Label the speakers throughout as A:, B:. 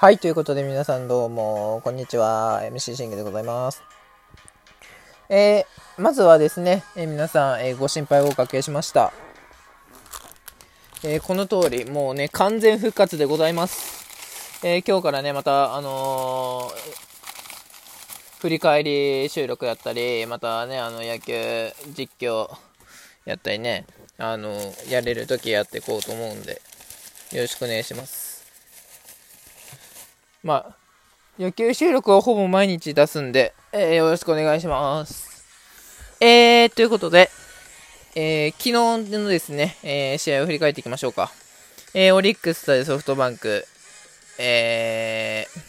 A: はい、ということで皆さんどうも、こんにちは。MC シングでございます。えー、まずはですね、えー皆さん、えーご心配をおかけしました。えこの通り、もうね、完全復活でございます。えー今日からね、また、あの振り返り収録やったり、またね、あの、野球実況やったりね、あのやれるときやっていこうと思うんで、よろしくお願いします。まあ、野球収録はほぼ毎日出すんで、えーよろしくお願いします。えー、ということで、えー昨日のですね、えー試合を振り返っていきましょうか。えーオリックス対ソフトバンク、えー、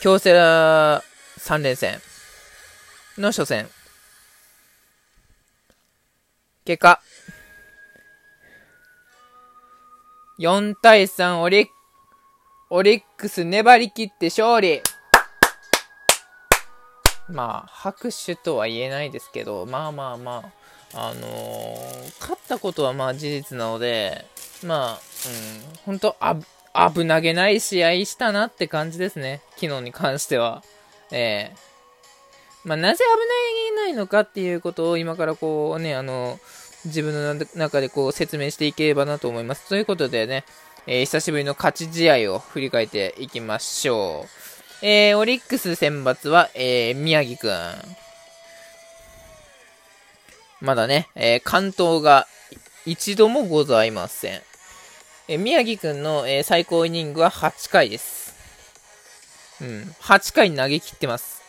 A: 京セラ3連戦の初戦。結果、4対3オリックオリックス粘り切って勝利まあ、拍手とは言えないですけど、まあまあまあ、あのー勝ったことはまあ事実なので、まあ、うん、本当あ、危なげない試合したなって感じですね。昨日に関しては。ええまあ、なぜ危ないのかっていうことを今からこうね、あの、自分の中でこう説明していければなと思います。ということでね、えー久しぶりの勝ち試合を振り返っていきましょう。えーオリックス選抜は、えー宮城くん。まだね、えー関東が一度もございません。えー宮城くんの、えー最高イニングは8回です。うん、8回投げ切ってます。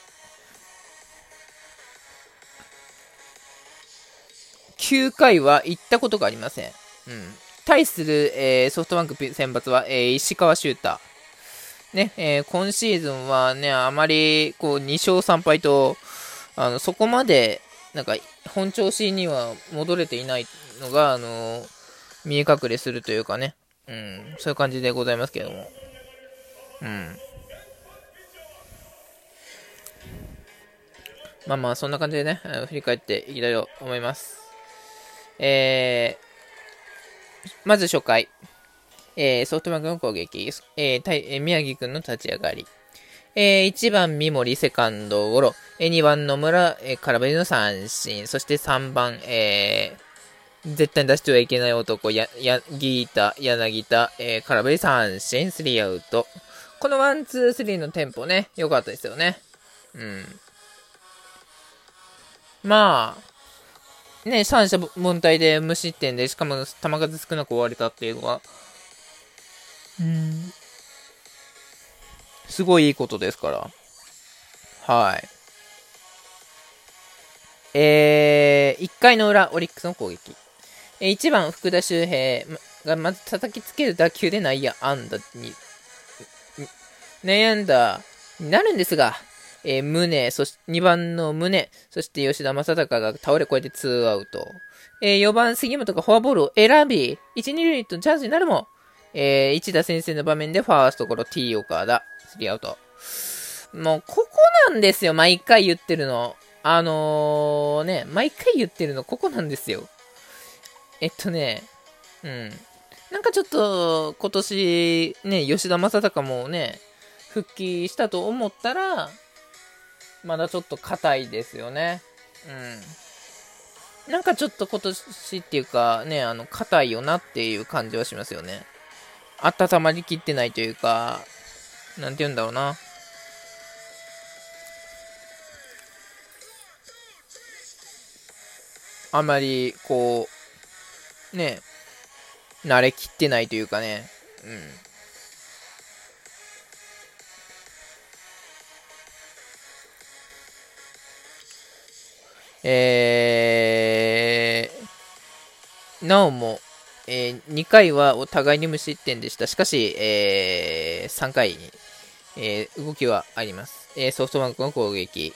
A: 9回は行ったことがありません。うん。対する、えーソフトバンク選抜は、えー石川修太。ね、えー今シーズンはね、あまり、こう、2勝3敗と、あの、そこまで、なんか、本調子には戻れていないのが、あの見え隠れするというかね、うん、そういう感じでございますけども。うん。まあまあ、そんな感じでね、振り返っていきたいと思います。えー、まず初回、えー、ソフトバンクの攻撃、えー対え宮城くんの立ち上がり、えー1番三森セカンドゴロ、えー2番野村、えー空振りの三振、そして3番、えー絶対に出してはいけない男、や、や、ギータ、柳田、えー空振り三振、スリーアウト。このワン、ツー、スリーのテンポね、良かったですよね。うん。まあ、ね、三者凡退で無失点で、しかも球数少なく終われたっていうのは、うん、すごいいいことですから。はい。えー、1回の裏、オリックスの攻撃。えー1番、福田周平がまず叩きつける打球で内野安打に、内野安打になるんですが、えー、宗、そして2番の宗、そして吉田正尚が倒れこえて2アウト。えー4番杉本がフォアボールを選び、1、2塁とチャンスになるも、えー一打先制の場面でファーストゴロ T 岡田、3アウト。もう、ここなんですよ、毎回言ってるの。あのー、ね、毎回言ってるの、ここなんですよ。えっとね、うん。なんかちょっと、今年、ね、吉田正尚もね、復帰したと思ったら、まだちょっと硬いですよね。うん。なんかちょっと今年っていうか、ね、あの、硬いよなっていう感じはしますよね。温まりきってないというか、なんて言うんだろうな。あまり、こう、ね、慣れきってないというかね、うん。えー、なおも、えー2回はお互いに無失点でした。しかし、えー3回に、えー動きはあります。えーソフトバンクの攻撃。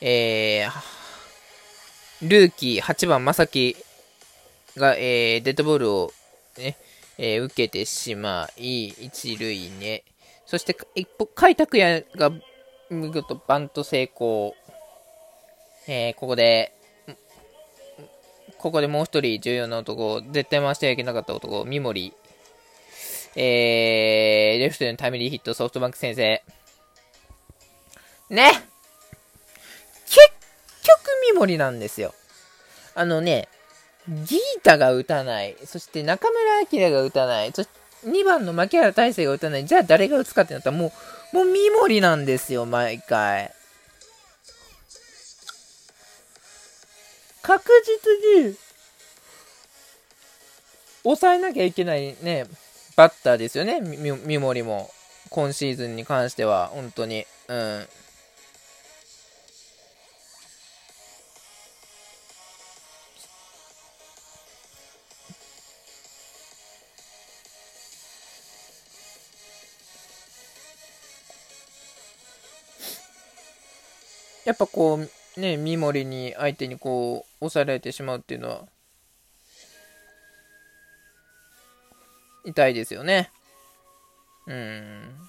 A: えールーキー8番正樹が、えーデッドボールを、ねえー受けてしまい、一塁ね。そして、一歩、開拓也が見事バント成功。えーここで、ここでもう一人重要な男、絶対回してはいけなかった男、三森。えー、レフトのタイムリーヒット、ソフトバンク先生。ね結局、三森なんですよ。あのね、ギータが打たない。そして中村晃が打たない。そして2番の牧原大成が打たない。じゃあ誰が打つかってなったらもう、もう三森なんですよ、毎回。確実に、抑えなきゃいけないね、バッターですよね、三森も。今シーズンに関しては、本当に。うん。やっぱこう、ね、三森に相手にこう、押されてしまうっていうのは、痛いですよね。うん。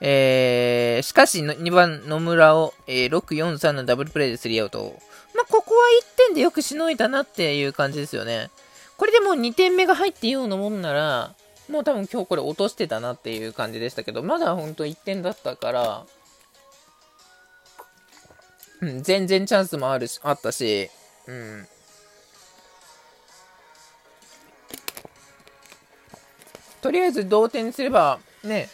A: えー、しかし、2番野村を、えー、6-4-3のダブルプレイでスリーアウト。まあ、ここは1点でよくしのいだなっていう感じですよね。これでもう2点目が入っていようなもんなら、もう多分今日これ落としてたなっていう感じでしたけど、まだほんと1点だったから、うん、全然チャンスもあるし、あったし、うん。とりあえず同点すれば、ね、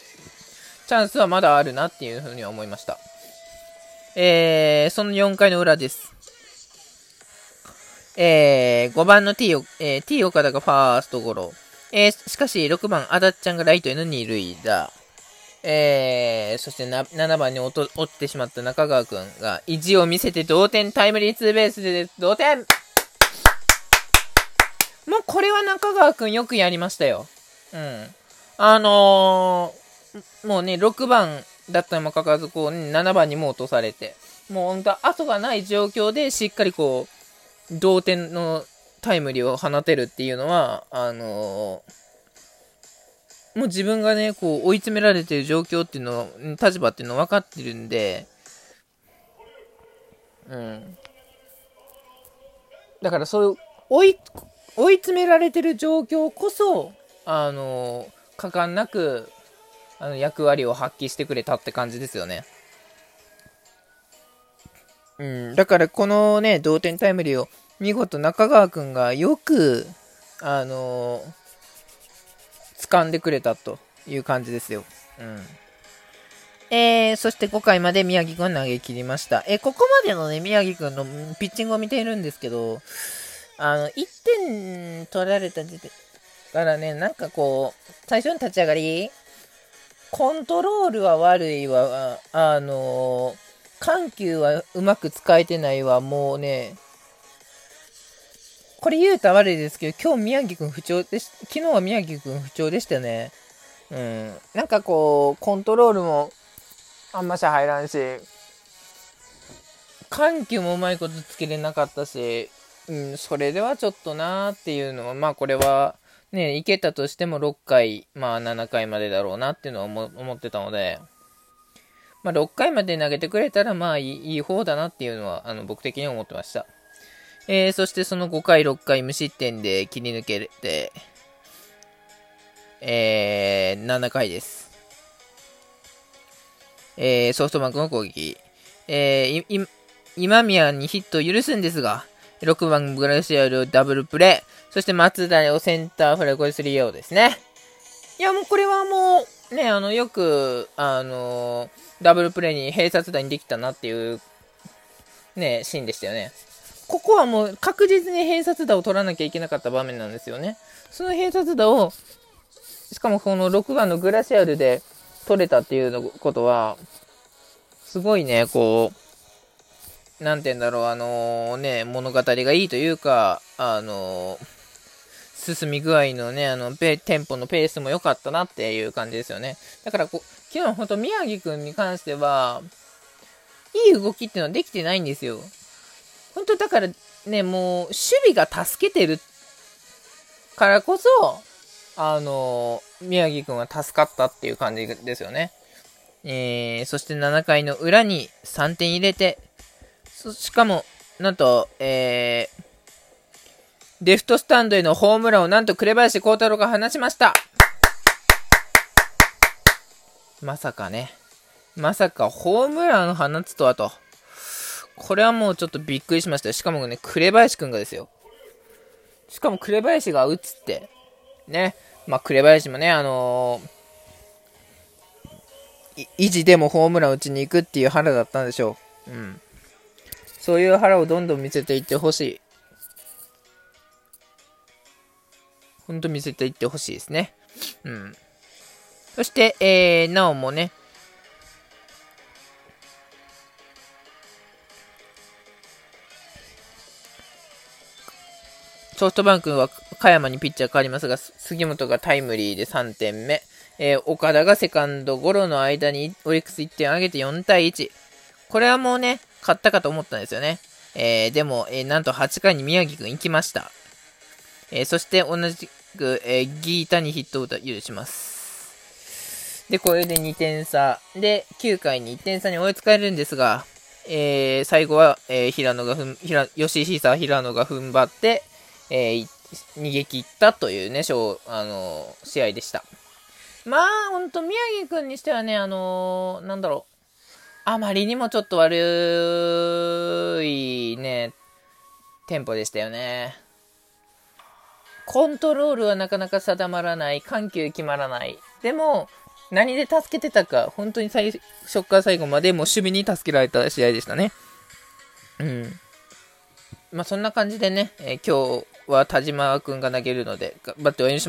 A: チャンスはまだあるなっていうふうには思いました。えー、その4回の裏です。えー、5番の T, えー、T 岡田がファーストゴロ。えー、しかし、6番、あだっちゃんがライトへの二塁打。えー、そしてな7番に落ってしまった中川くんが意地を見せて同点タイムリーツーベースで同点もうこれは中川くんよくやりましたよ。うん。あのー、もうね、6番だったにもかかわらず、こう、ね、7番にも落とされて、もう本当後がない状況でしっかりこう、同点のタイムリーを放てるっていうのは、あのー、もう自分がね、こう追い詰められてる状況っていうの、立場っていうの分かってるんで、うん。だからそういう、追い、追い詰められてる状況こそ、あの、果敢なく、あの、役割を発揮してくれたって感じですよね。うん、だからこのね、同点タイムリーを見事中川くんがよく、あのー、掴んでくれたという感じですよ。うん。えー、そして5回まで宮城くん投げ切りました。えー、ここまでのね、宮城くんのピッチングを見ているんですけど、あの、1点取られた時点からね、なんかこう、最初の立ち上がり、コントロールは悪いわ、あの、緩急はうまく使えてないわ、もうね、これ言うた悪いですけど、今日宮城くん不調でし、昨日は宮城くん不調でしたね。うん。なんかこう、コントロールもあんまし入らんし、緩急もうまいことつけれなかったし、うん、それではちょっとなーっていうのは、まあこれは、ね、いけたとしても6回、まあ7回までだろうなっていうのは思ってたので、まあ6回まで投げてくれたらまあいいいい方だなっていうのは、あの僕的に思ってました。えー、そしてその5回、6回無失点で切り抜けて、えー、7回です。えー、ソフトバンクの攻撃。えー、今宮にヒットを許すんですが、6番グラシアルダブルプレイ、そして松田をセンターフライ、これ3ーですね。いや、もうこれはもう、ね、あの、よく、あのダブルプレイに併殺打にできたなっていう、ね、シーンでしたよね。ここはもう確実に併殺打を取らなきゃいけなかった場面なんですよね。その併殺打を、しかもこの6番のグラシアルで取れたっていうことは、すごいね、こう、なんて言うんだろう、あのー、ね、物語がいいというか、あのー、進み具合のね、あの、テンポのペースも良かったなっていう感じですよね。だからこう、昨日本当宮城くんに関しては、いい動きっていうのはできてないんですよ。本当だからね、もう、守備が助けてるからこそ、あの、宮城くんは助かったっていう感じですよね。えー、そして7回の裏に3点入れて、しかも、なんと、えー、レフトスタンドへのホームランをなんと紅林幸太郎が放ちました。まさかね。まさかホームラン放つとはと。これはもうちょっとびっくりしましたしかもね、紅林くんがですよ。しかも紅林が打つって。ね。まあ、紅林もね、あのー、維持でもホームラン打ちに行くっていう腹だったんでしょう。うん。そういう腹をどんどん見せていってほしい。ほんと見せていってほしいですね。うん。そして、えー、なおもね、ソフトバンクは加山にピッチャー変わりますが、杉本がタイムリーで3点目。えー、岡田がセカンドゴロの間にオリックス1点上げて4対1。これはもうね、勝ったかと思ったんですよね。えー、でも、えー、なんと8回に宮城くん行きました。えそして同じく、えギータにヒットを許します。で、これで2点差。で、9回に1点差に追いつかれるんですが、え最後は、え平野がふん、平、吉井久平野が踏ん張って、えー、逃げ切ったというね、あのー、試合でした。まあ、ほんと、宮城くんにしてはね、あのー、なんだろう。あまりにもちょっと悪いね、テンポでしたよね。コントロールはなかなか定まらない。緩急決まらない。でも、何で助けてたか、本当に最初から最後までもう守備に助けられた試合でしたね。うん。まあ、そんな感じでね、えー、今日は田島君が投げるので、頑張って応援します。